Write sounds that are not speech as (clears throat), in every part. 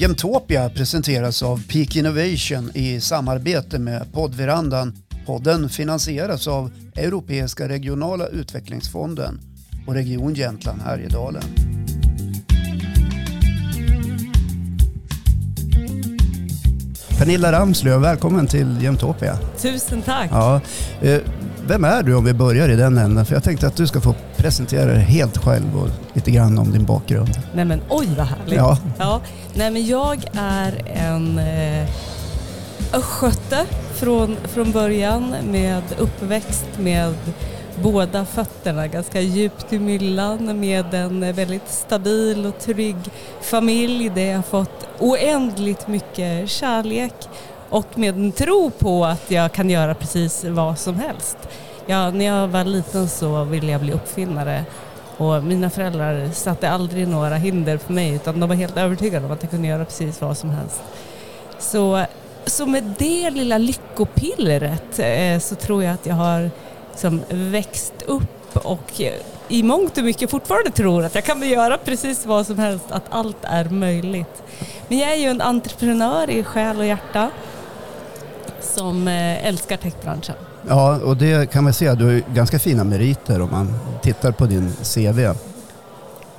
Jämtopia presenteras av Peak Innovation i samarbete med poddverandan. Podden finansieras av Europeiska regionala utvecklingsfonden och Region Jämtland Härjedalen. Pernilla Ramslöv, välkommen till Jämtopia. Tusen tack. Ja, eh, vem är du om vi börjar i den änden? För jag tänkte att du ska få presentera dig helt själv och lite grann om din bakgrund. Nej men oj vad härligt. Ja. Ja. Nej men jag är en eh, östgöte från, från början med uppväxt med båda fötterna ganska djupt i myllan med en väldigt stabil och trygg familj där jag fått oändligt mycket kärlek och med en tro på att jag kan göra precis vad som helst. Ja, när jag var liten så ville jag bli uppfinnare och mina föräldrar satte aldrig några hinder för mig utan de var helt övertygade om att jag kunde göra precis vad som helst. Så, så med det lilla lyckopillret eh, så tror jag att jag har liksom växt upp och eh, i mångt och mycket fortfarande tror att jag kan göra precis vad som helst, att allt är möjligt. Men jag är ju en entreprenör i själ och hjärta som eh, älskar techbranschen. Ja, och det kan man se. Du har ju ganska fina meriter om man tittar på din CV.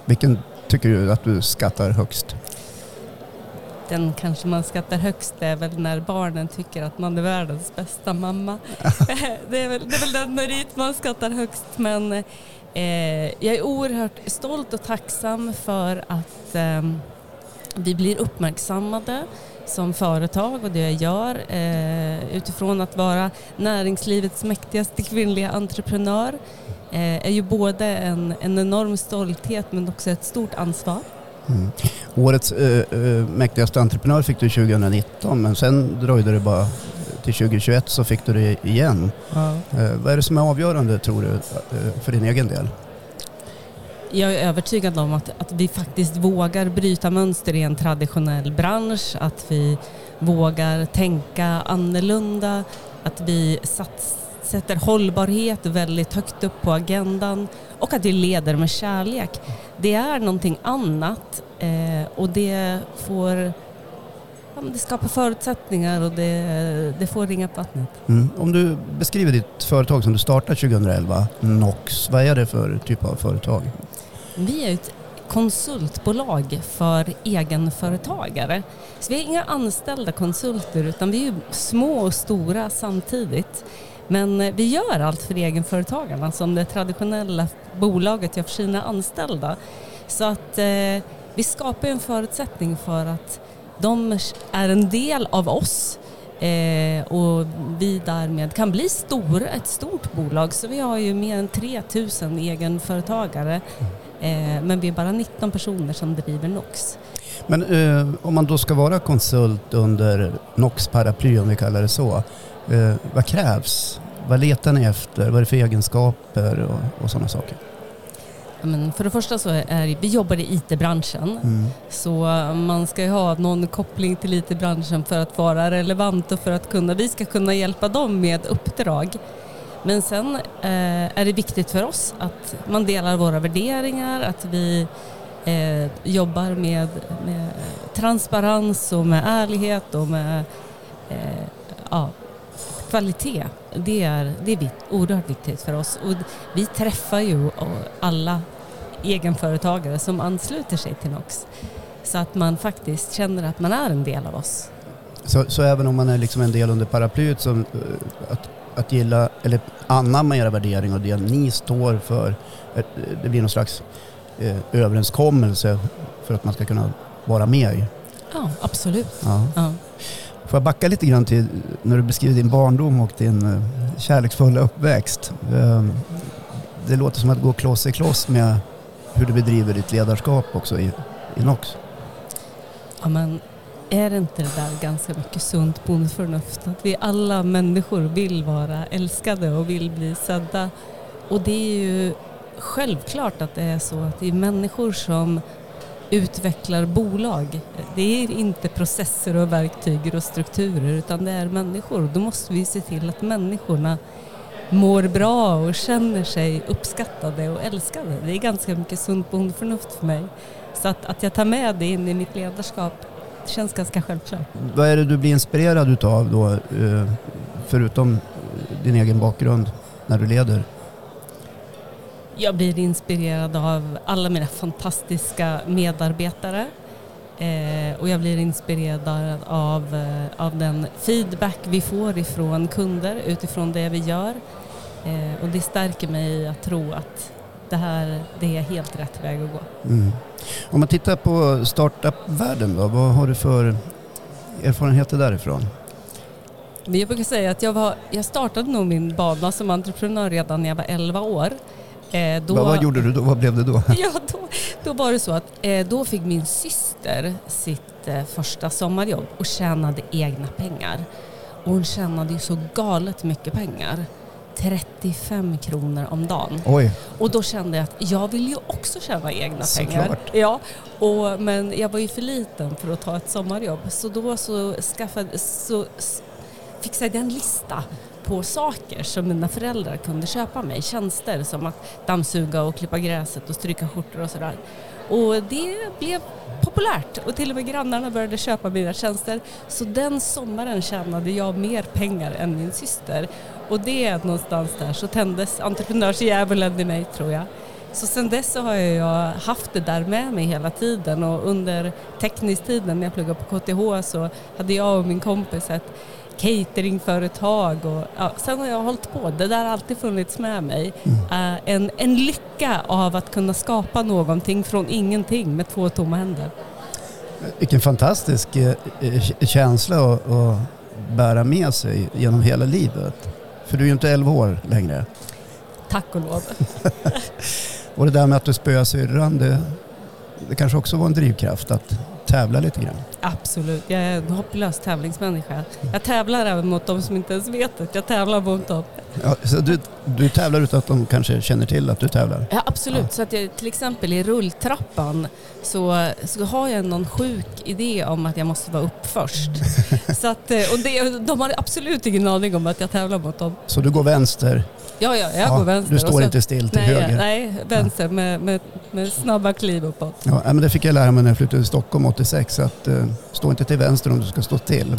Vilken tycker du att du skattar högst? Den kanske man skattar högst är väl när barnen tycker att man är världens bästa mamma. (laughs) det, är väl, det är väl den merit man skattar högst men eh, jag är oerhört stolt och tacksam för att eh, vi blir uppmärksammade som företag och det jag gör eh, utifrån att vara näringslivets mäktigaste kvinnliga entreprenör eh, är ju både en, en enorm stolthet men också ett stort ansvar. Mm. Årets eh, eh, mäktigaste entreprenör fick du 2019 men sen dröjde det bara till 2021 så fick du det igen. Ja. Vad är det som är avgörande tror du för din egen del? Jag är övertygad om att, att vi faktiskt vågar bryta mönster i en traditionell bransch, att vi vågar tänka annorlunda, att vi sats, sätter hållbarhet väldigt högt upp på agendan och att vi leder med kärlek. Det är någonting annat eh, och det får det skapar förutsättningar och det, det får ringa på vattnet. Mm. Om du beskriver ditt företag som du startade 2011, Nox, vad är det för typ av företag? Vi är ett konsultbolag för egenföretagare. Så vi är inga anställda konsulter utan vi är små och stora samtidigt. Men eh, vi gör allt för egenföretagarna som det traditionella bolaget gör för sina anställda. Så att eh, vi skapar en förutsättning för att de är en del av oss eh, och vi därmed kan bli stora, ett stort bolag. Så vi har ju mer än 3000 egenföretagare mm men vi är bara 19 personer som driver NOX. Men eh, om man då ska vara konsult under NOX paraply om vi kallar det så, eh, vad krävs? Vad letar ni efter? Vad är det för egenskaper och, och sådana saker? Men för det första så är vi jobbar i IT-branschen Mm. så man ska ju ha någon koppling till IT-branschen för att vara relevant och för att kunna, vi ska kunna hjälpa dem med uppdrag. Men sen eh, är det viktigt för oss att man delar våra värderingar, att vi eh, jobbar med, med transparens och med ärlighet och med eh, ja, kvalitet. Det är, det är oerhört viktigt för oss. Och vi träffar ju alla egenföretagare som ansluter sig till NOX. Så att man faktiskt känner att man är en del av oss. Så, så även om man är liksom en del under paraplyet, som, eh, att, att gilla eller anamma era värderingar och det ni står för, det blir någon slags eh, överenskommelse för att man ska kunna vara med i. Ja, absolut. Ja. Ja. Får jag backa lite grann till när du beskriver din barndom och din eh, kärleksfulla uppväxt. Eh, Det låter som att gå kloss i kloss med hur du bedriver ditt ledarskap också i, i NOX. Ja, men är inte det där ganska mycket sunt bondförnuft? Att vi alla människor vill vara älskade och vill bli sedda. Och det är ju självklart att det är så att det är människor som utvecklar bolag. Det är inte processer och verktyg och strukturer utan det är människor. Då måste vi se till att människorna mår bra och känner sig uppskattade och älskade. Det är ganska mycket sunt bondförnuft för mig. Så att, att jag tar med det in i mitt ledarskap känns ganska självklart. Vad är det du blir inspirerad utav då, eh, förutom din egen bakgrund när du leder? Jag blir inspirerad av alla mina fantastiska medarbetare eh, och jag blir inspirerad av, eh, av den feedback vi får ifrån kunder utifrån det vi gör. Och det stärker mig att tro att det här det är helt rätt väg att gå. Mm. Om man tittar på startup-världen då, vad har du för erfarenheter därifrån? Jag brukar säga att jag, var, jag startade nog min bana som entreprenör redan när jag var 11 år. Eh, då, vad, vad, gjorde du då? Vad blev det då? (laughs) Ja, då, då var det så att eh, då fick min syster sitt eh, första sommarjobb och tjänade egna pengar. Och hon tjänade ju så galet mycket pengar. 35 kronor om dagen. Oj. Och då kände jag att jag vill ju också tjäna egna Såklart. pengar. Ja, och, men jag var ju för liten för att ta ett sommarjobb. Så då så skaffade, så fixade jag en lista på saker som mina föräldrar kunde köpa mig. Tjänster som att dammsuga och klippa gräset och stryka skjortor och sådär. Och det blev populärt och till och med grannarna började köpa mina tjänster. Så den sommaren tjänade jag mer pengar än min syster. Och det är någonstans där så tändes entreprenörsdjävulen i mig tror jag. Så sen dess så har jag haft det där med mig hela tiden och under teknisktiden när jag pluggade på KTH så hade jag och min kompis ett cateringföretag och ja, sen har jag hållit på. Det där har alltid funnits med mig. Mm. Uh, en, en lycka av att kunna skapa någonting från ingenting med två tomma händer. Vilken fantastisk eh, eh känsla att, att bära med sig genom hela livet. För du är ju inte 11 år längre. Tack och lov. (laughs) och det där med att du spöade syrran, det, det kanske också var en drivkraft att tävla lite grann? Absolut, jag är en hopplös tävlingsmänniska. Jag tävlar även mot de som inte ens vet det. Jag tävlar mot dem. Ja, så du, du tävlar utan att de kanske känner till att du tävlar? Ja, absolut. Ja. Så att jag, till exempel i rulltrappan så, så har jag någon sjuk idé om att jag måste vara upp först. (laughs) så att, och det, de har absolut ingen aning om att jag tävlar mot dem. Så du går vänster? Ja, ja, jag ja, går vänster. Du står så, inte still till nej, höger? Nej, vänster ja. med, med, med, snabba kliv uppåt. Ja, men det fick jag lära mig när jag flyttade till Stockholm 86, att uh, stå inte till vänster om du ska stå till.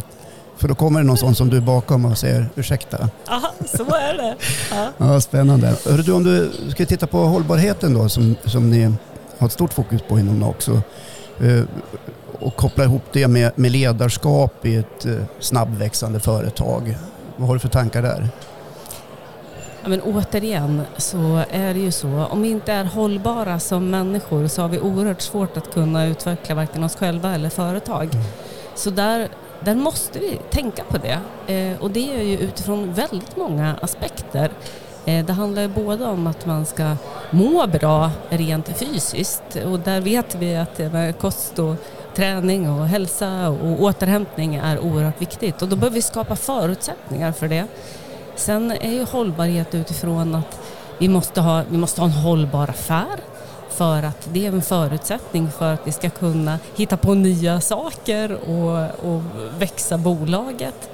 För då kommer det någon sån som du bakom och säger ursäkta. Aha, så är det. Ja, (laughs) ja spännande. Hörru, du, om du ska titta på hållbarheten då som, som ni har ett stort fokus på inom och, uh, och koppla ihop det med, med ledarskap i ett uh, snabbväxande företag. Vad har du för tankar där? Ja, men återigen så är det ju så, om vi inte är hållbara som människor så har vi oerhört svårt att kunna utveckla varken oss själva eller företag. Mm. Så där, där måste vi tänka på det. Eh, och det är ju utifrån väldigt många aspekter. Eh, det handlar ju både om att man ska må bra rent fysiskt och där vet vi att eh, kost och träning och hälsa och återhämtning är oerhört viktigt och då behöver vi skapa förutsättningar för det. Sen är ju hållbarhet utifrån att vi måste ha, vi måste ha en hållbar affär för att det är en förutsättning för att vi ska kunna hitta på nya saker och, och växa bolaget.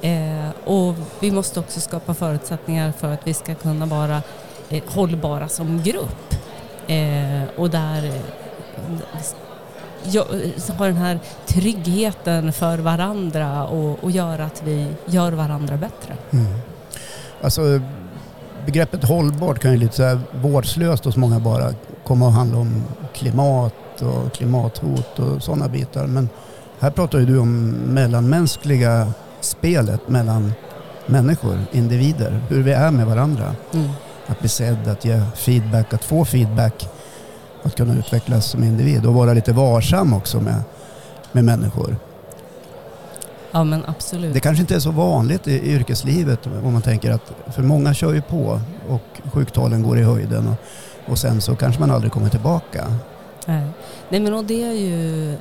Eh, och vi måste också skapa förutsättningar för att vi ska kunna vara eh, hållbara som grupp. Eh, och där eh, eh, ha den här tryggheten för varandra och, och göra att vi gör varandra bättre. Mm. Alltså, begreppet hållbart kan ju lite så här vårdslöst hos många bara komma att handla om klimat och klimathot och sådana bitar. Men här pratar ju du om mellanmänskliga spelet mellan människor, individer, hur vi är med varandra. Mm. Att bli sedd, att ge feedback, att få feedback, att kunna utvecklas som individ och vara lite varsam också med, med människor. Ja men absolut. Det kanske inte är så vanligt i yrkeslivet om man tänker att för många kör ju på och sjuktalen går i höjden och, och sen så kanske man aldrig kommer tillbaka. Nej, Nej men och det är ju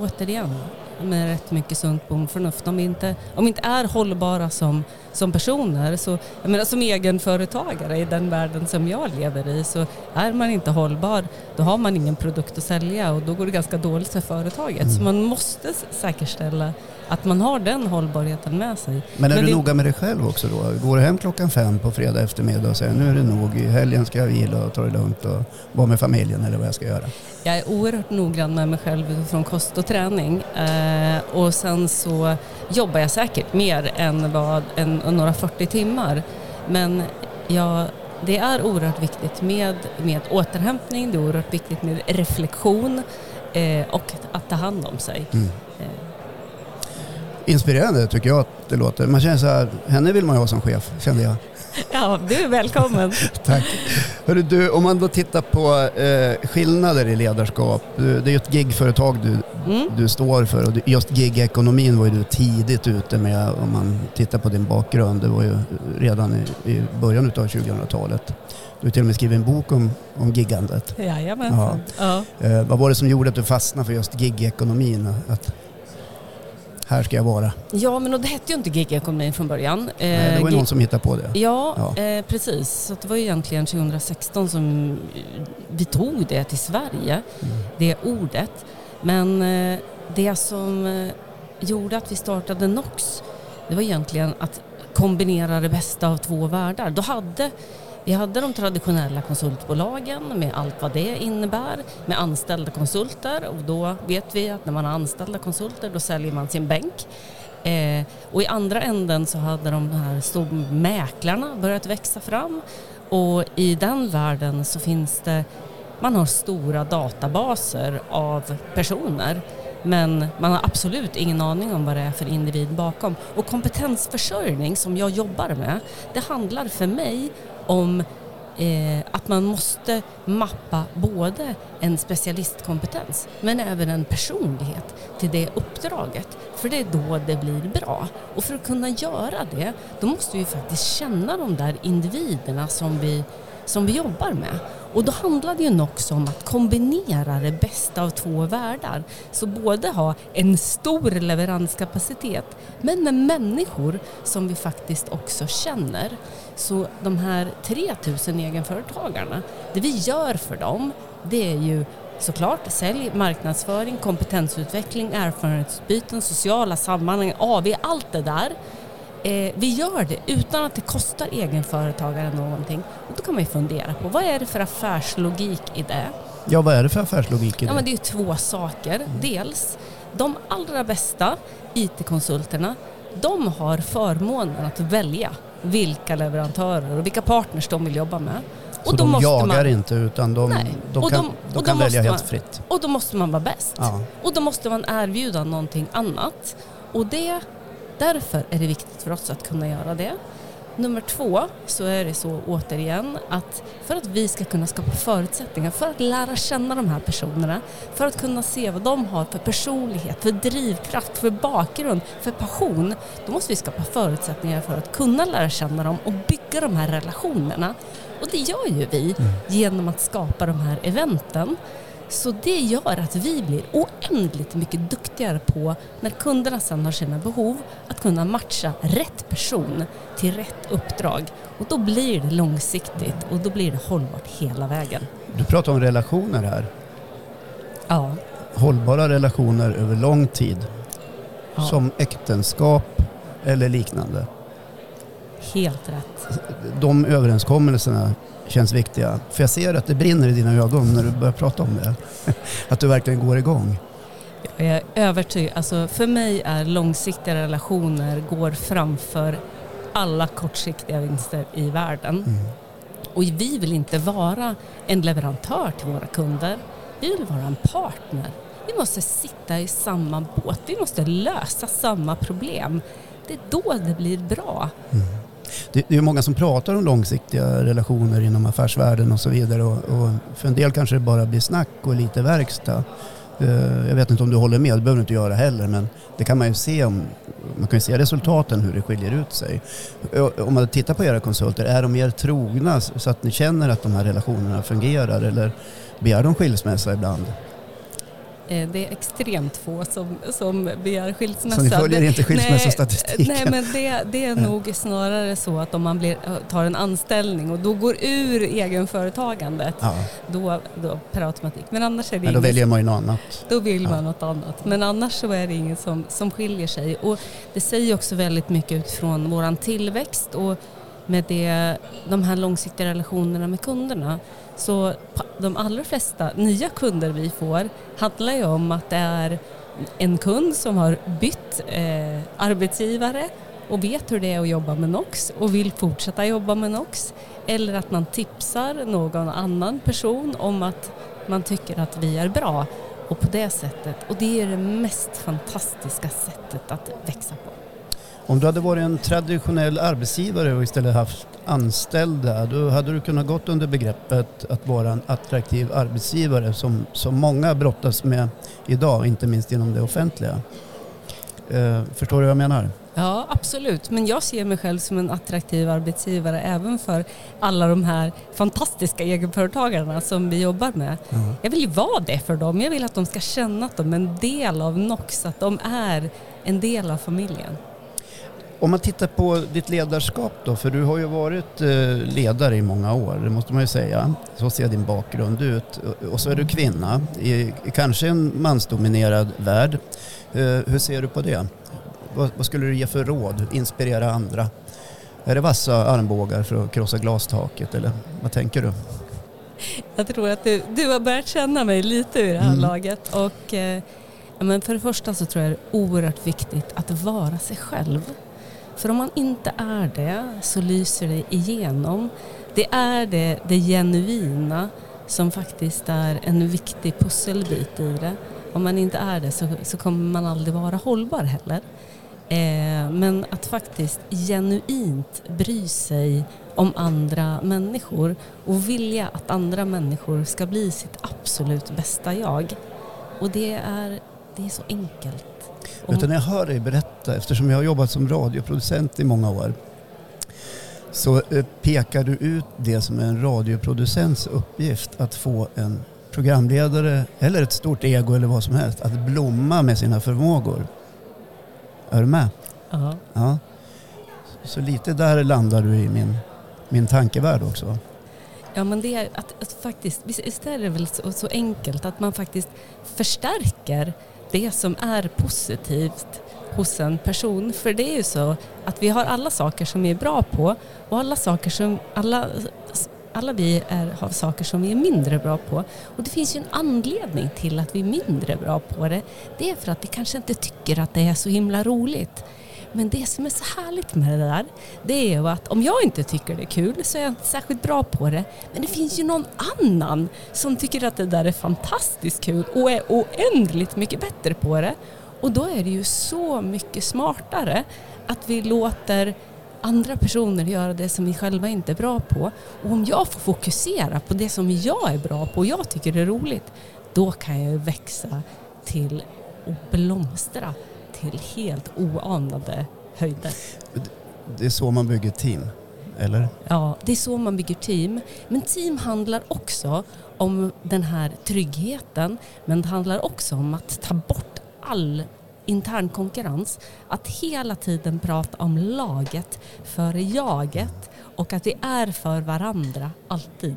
återigen med rätt mycket sunt bondförnuft. Om vi inte, om vi inte är hållbara som, som personer, så, jag menar, som egenföretagare i den världen som jag lever i, så är man inte hållbar, då har man ingen produkt att sälja och då går det ganska dåligt för företaget. Mm. Så man måste säkerställa att man har den hållbarheten med sig. Men är Men du det- noga med dig själv också då? Går du hem klockan fem på fredag eftermiddag och säger nu är det nog, i helgen ska jag vila och ta det lugnt och vara med familjen eller vad jag ska göra? Jag är oerhört noggrann med mig själv utifrån kost och träning. Eh, och sen så jobbar jag säkert mer än, vad, än några 40 timmar. Men jag, det är oerhört viktigt med, med återhämtning, det är oerhört viktigt med reflektion eh, och att ta hand om sig. Mm. Inspirerande tycker jag att det låter. Man känner så här, henne vill man ju ha som chef, kände jag. (laughs) ja, du är välkommen. (laughs) Tack. Hörru, du, om man då tittar på eh, skillnader i ledarskap. Du, det är ju ett gigföretag du, Mm. du står för och just gigekonomin var ju du tidigt ute med om man tittar på din bakgrund. Det var ju redan i, i början av 2000-talet. Du har till och med skrivit en bok om, om giggandet. Jajamensan. Ja. Eh, vad var det som gjorde att du fastnade för just gigekonomin? Att här ska jag vara. ja, men och det hette ju inte gigekonomin från början. Eh, Nej, det var ju gig- någon som hittade på det. Ja, Ja. Eh, precis. Så det var ju egentligen 2016 som vi tog det till Sverige, Mm. det ordet. Men eh, det som eh, gjorde att vi startade NOX, det var egentligen att kombinera det bästa av två världar. Då hade vi hade de traditionella konsultbolagen med allt vad det innebär, med anställda konsulter och då vet vi att när man har anställda konsulter då säljer man sin bänk. Eh, och i andra änden så hade de här mäklarna börjat växa fram och i den världen så finns det, man har stora databaser av personer men man har absolut ingen aning om vad det är för individ bakom. Och kompetensförsörjning som jag jobbar med, det handlar för mig om eh, att man måste mappa både en specialistkompetens men även en personlighet till det uppdraget. För det är då det blir bra. Och för att kunna göra det, då måste vi faktiskt känna de där individerna som vi, som vi jobbar med. Och då handlar det ju också om att kombinera det bästa av två världar. Så både ha en stor leveranskapacitet men med människor som vi faktiskt också känner. Så de här 3000 egenföretagarna, det vi gör för dem det är ju såklart sälj, marknadsföring, kompetensutveckling, erfarenhetsutbyten, sociala sammanhang, AV, allt det där. Eh, vi gör det utan att det kostar egenföretagaren någonting. Och då kan man ju fundera på vad är det för affärslogik i det? Ja, vad är det för affärslogik i Ja, men det? det är ju två saker. Dels, de allra bästa IT-konsulterna, de har förmånen att välja vilka leverantörer och vilka partners de vill jobba med. Så de jagar inte utan de, Nej. de Och kan, de- de och kan välja helt man- fritt. Och då måste man vara bäst. Ja. Och då måste man erbjuda någonting annat. Och det, därför är det viktigt för oss att kunna göra det. Nummer två så är det så återigen att för att vi ska kunna skapa förutsättningar för att lära känna de här personerna, för att kunna se vad de har för personlighet, för drivkraft, för bakgrund, för passion, då måste vi skapa förutsättningar för att kunna lära känna dem och bygga de här relationerna. Och det gör ju vi genom att skapa de här eventen. Så det gör att vi blir oändligt mycket duktigare på, när kunderna sen har sina behov, att kunna matcha rätt person till rätt uppdrag. Och då blir det långsiktigt och då blir det hållbart hela vägen. Du pratar om relationer här. Ja. Hållbara relationer över lång tid. ja. Som äktenskap eller liknande. Helt rätt. De överenskommelserna känns viktiga. För jag ser att det brinner i dina ögon när du börjar prata om det. (laughs) Att du verkligen går igång. Jag är övertygad. Alltså för mig är långsiktiga relationer går framför alla kortsiktiga vinster i världen. Mm. Och vi vill inte vara en leverantör till våra kunder. Vi vill vara en partner. Vi måste sitta i samma båt. Vi måste lösa samma problem. Det är då det blir bra. Mm. Det, det är ju många som pratar om långsiktiga relationer inom affärsvärlden och så vidare. Och, och för en del kanske det bara blir snack och lite verkstad. Eh, jag vet inte om du håller med, det behöver du inte göra heller, men det kan man ju se om man kan ju se resultaten hur det skiljer ut sig. Eh, om man tittar på era konsulter, är de mer trogna så att ni känner att de här relationerna fungerar eller begär de skilsmässa ibland? Eh, det är extremt få som, som begär skilsmässa. Så ni följer inte skilsmässostatistiken? Nej, nej, men det, det är nog snarare så att om man blir, tar en anställning och då går ur egenföretagandet, ja. då, då per automatik. Men annars är det Men då väljer man ju något annat. Då vill ja. man något annat. Men annars så är det inget som, som skiljer sig. Och det säger också väldigt mycket utifrån våran tillväxt och med det, de här långsiktiga relationerna med kunderna. Så de allra flesta nya kunder vi får handlar ju om att det är en kund som har bytt eh, arbetsgivare och vet hur det är att jobba med NOX och vill fortsätta jobba med NOX. Eller att man tipsar någon annan person om att man tycker att vi är bra. Och på det sättet, och det är det mest fantastiska sättet att växa på. Om du hade varit en traditionell arbetsgivare och istället haft anställda, då hade du kunnat gått under begreppet att vara en attraktiv arbetsgivare som, som många brottas med idag, inte minst inom det offentliga. Eh, förstår du vad jag menar? Ja, absolut. Men jag ser mig själv som en attraktiv arbetsgivare även för alla de här fantastiska egenföretagarna som vi jobbar med. Mm. Jag vill ju vara det för dem. Jag vill att de ska känna att de är en del av NOX, att de är en del av familjen. Om man tittar på ditt ledarskap då, för du har ju varit eh, ledare i många år, det måste man ju säga. Så ser din bakgrund ut. Och så är du kvinna i kanske en mansdominerad värld. Eh, hur ser du på det? Vad skulle du ge för råd? Inspirera andra? Är det vassa armbågar för att krossa glastaket eller vad tänker du? Jag tror att du, du har börjat känna mig lite i det här mm. laget. Och, eh, men för det första så tror jag det är oerhört viktigt att vara sig själv. För om man inte är det så lyser det igenom. Det är det, det genuina som faktiskt är en viktig pusselbit i det. Om man inte är det så, så kommer man aldrig vara hållbar heller. Eh, men att faktiskt genuint bry sig om andra människor och vilja att andra människor ska bli sitt absolut bästa jag. Och det är, det är så enkelt. Utan när jag hör dig berätta, eftersom jag har jobbat som radioproducent i många år, så eh, pekar du ut det som är en radioproducents uppgift, att få en programledare eller ett stort ego eller vad som helst att blomma med sina förmågor. Är du med? Uh-huh. Ja. Så lite där landar du i min, min tankevärld också. Ja men det är att, att faktiskt, visst är det väl så, så enkelt att man faktiskt förstärker det som är positivt hos en person. För det är ju så att vi har alla saker som vi är bra på och alla saker som, alla, alla vi är, har saker som vi är mindre bra på. Och det finns ju en anledning till att vi är mindre bra på det. Det är för att vi kanske inte tycker att det är så himla roligt. Men det som är så härligt med det där, det är ju att om jag inte tycker det är kul så är jag inte särskilt bra på det. Men det finns ju någon annan som tycker att det där är fantastiskt kul och är oändligt mycket bättre på det. Och då är det ju så mycket smartare att vi låter andra personer göra det som vi själva inte är bra på. Och om jag får fokusera på det som jag är bra på och jag tycker det är roligt, då kan jag växa till och blomstra till helt oanade höjder. Det är så man bygger team, eller? Ja, det är så man bygger team. Men team handlar också om den här tryggheten, men det handlar också om att ta bort all intern konkurrens. Att hela tiden prata om laget före jaget och att vi är för varandra, alltid.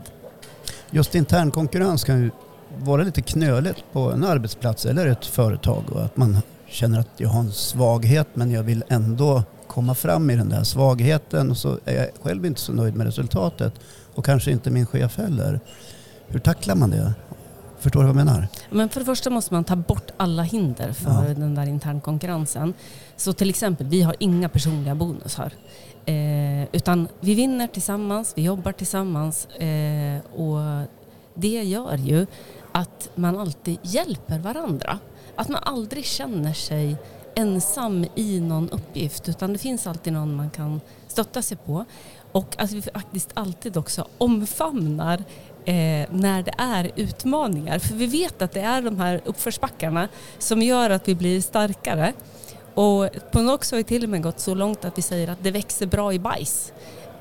Just intern konkurrens kan ju vara lite knöligt på en arbetsplats eller ett företag och att man känner att jag har en svaghet men jag vill ändå komma fram i den där svagheten och så är jag själv inte så nöjd med resultatet och kanske inte min chef heller. Hur tacklar man det? Förstår du vad jag menar? Men för det första måste man ta bort alla hinder för ja. den där internkonkurrensen. Så till exempel, vi har inga personliga bonusar. Eh, utan vi vinner tillsammans, vi jobbar tillsammans eh, och det gör ju att man alltid hjälper varandra. Att man aldrig känner sig ensam i någon uppgift utan det finns alltid någon man kan stötta sig på. Och att vi faktiskt alltid också omfamnar eh, när det är utmaningar. För vi vet att det är de här uppförsbackarna som gör att vi blir starkare. Och på något har vi till och med gått så långt att vi säger att det växer bra i bajs.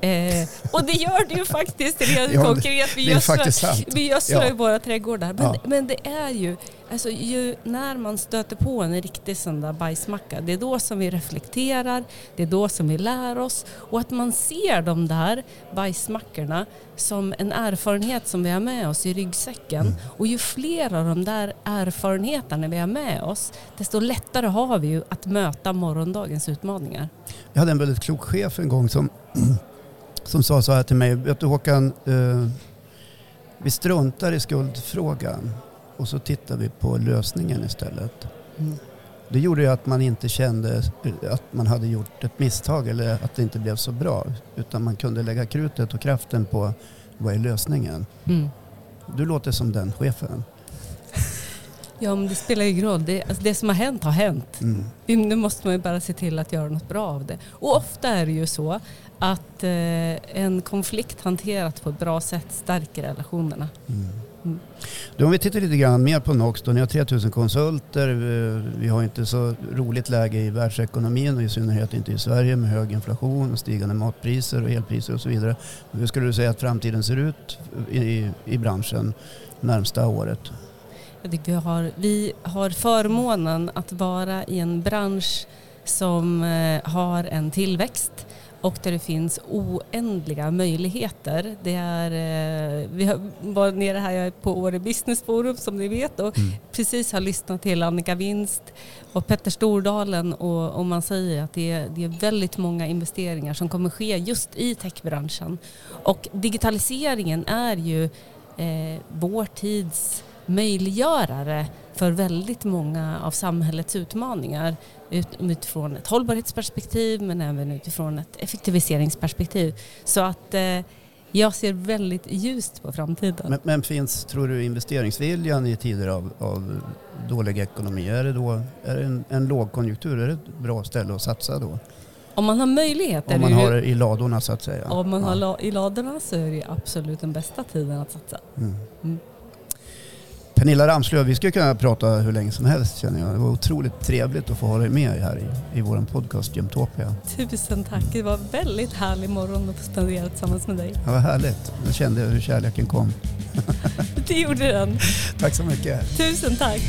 Eh, och det gör det ju faktiskt rent Ja, konkret. Vi gödslar, vi gödslar Ja. ju våra trädgårdar. Men, Ja. men det är ju, alltså ju när man stöter på en riktig sån där bajsmacka, det är då som vi reflekterar, det är då som vi lär oss. Och att man ser de där bajsmackorna som en erfarenhet som vi har med oss i ryggsäcken. Mm. Och ju fler av de där erfarenheterna vi har med oss, desto lättare har vi ju att möta morgondagens utmaningar. Jag hade en väldigt klok chef en gång som, (clears throat) som sa så här till mig. Vet du Håkan, eh, vi struntar i skuldfrågan och så tittar vi på lösningen istället. Det gjorde ju att man inte kände att man hade gjort ett misstag eller att det inte blev så bra. Utan man kunde lägga krutet och kraften på vad är lösningen. Mm. Du låter som den chefen. Ja, men det spelar ju ingen roll. Det, alltså det som har hänt har hänt. Mm. Nu måste man ju bara se till att göra något bra av det. Och ofta är det ju så att eh, en konflikt hanterat på ett bra sätt stärker relationerna. Mm. Mm. Du, om vi tittar lite grann mer på Nox då. Ni har 3000 konsulter. Vi- Vi har inte så roligt läge i världsekonomin och i synnerhet inte i Sverige med hög inflation och stigande matpriser och elpriser och så vidare. Hur skulle du säga att framtiden ser ut i, i branschen närmsta året? Jag tycker vi, har, vi har förmånen att vara i en bransch som eh, har en tillväxt och där det finns oändliga möjligheter. Det är, eh, vi varit nere här på Åre Business Forum som ni vet och Mm. precis har lyssnat till Annika Winst och Petter Stordalen och, och man säger att det är, det är väldigt många investeringar som kommer ske just i techbranschen. Och digitaliseringen är ju eh, vår tids möjliggörare för väldigt många av samhällets utmaningar ut, utifrån ett hållbarhetsperspektiv men även utifrån ett effektiviseringsperspektiv. Så att eh, jag ser väldigt ljust på framtiden. Men, men finns, tror du, investeringsviljan i tider av, av dålig ekonomi? Är det då är det en, en lågkonjunktur? Är det ett bra ställe att satsa då? Om man har möjligheter Om man ju- har i ladorna så att säga. Om man Ja. har la- i ladorna så är det absolut den bästa tiden att satsa. Mm. Mm. Pernilla Ramslöv, vi skulle kunna prata hur länge som helst känner jag. Det var otroligt trevligt att få ha dig med här i, i vår podcast Gymtopia. Tusen tack. Det var en väldigt härlig morgon att få spendera tillsammans med dig. Det var härligt. Jag kände hur kärleken kom. (laughs) Det gjorde den. Tack så mycket. Tusen tack.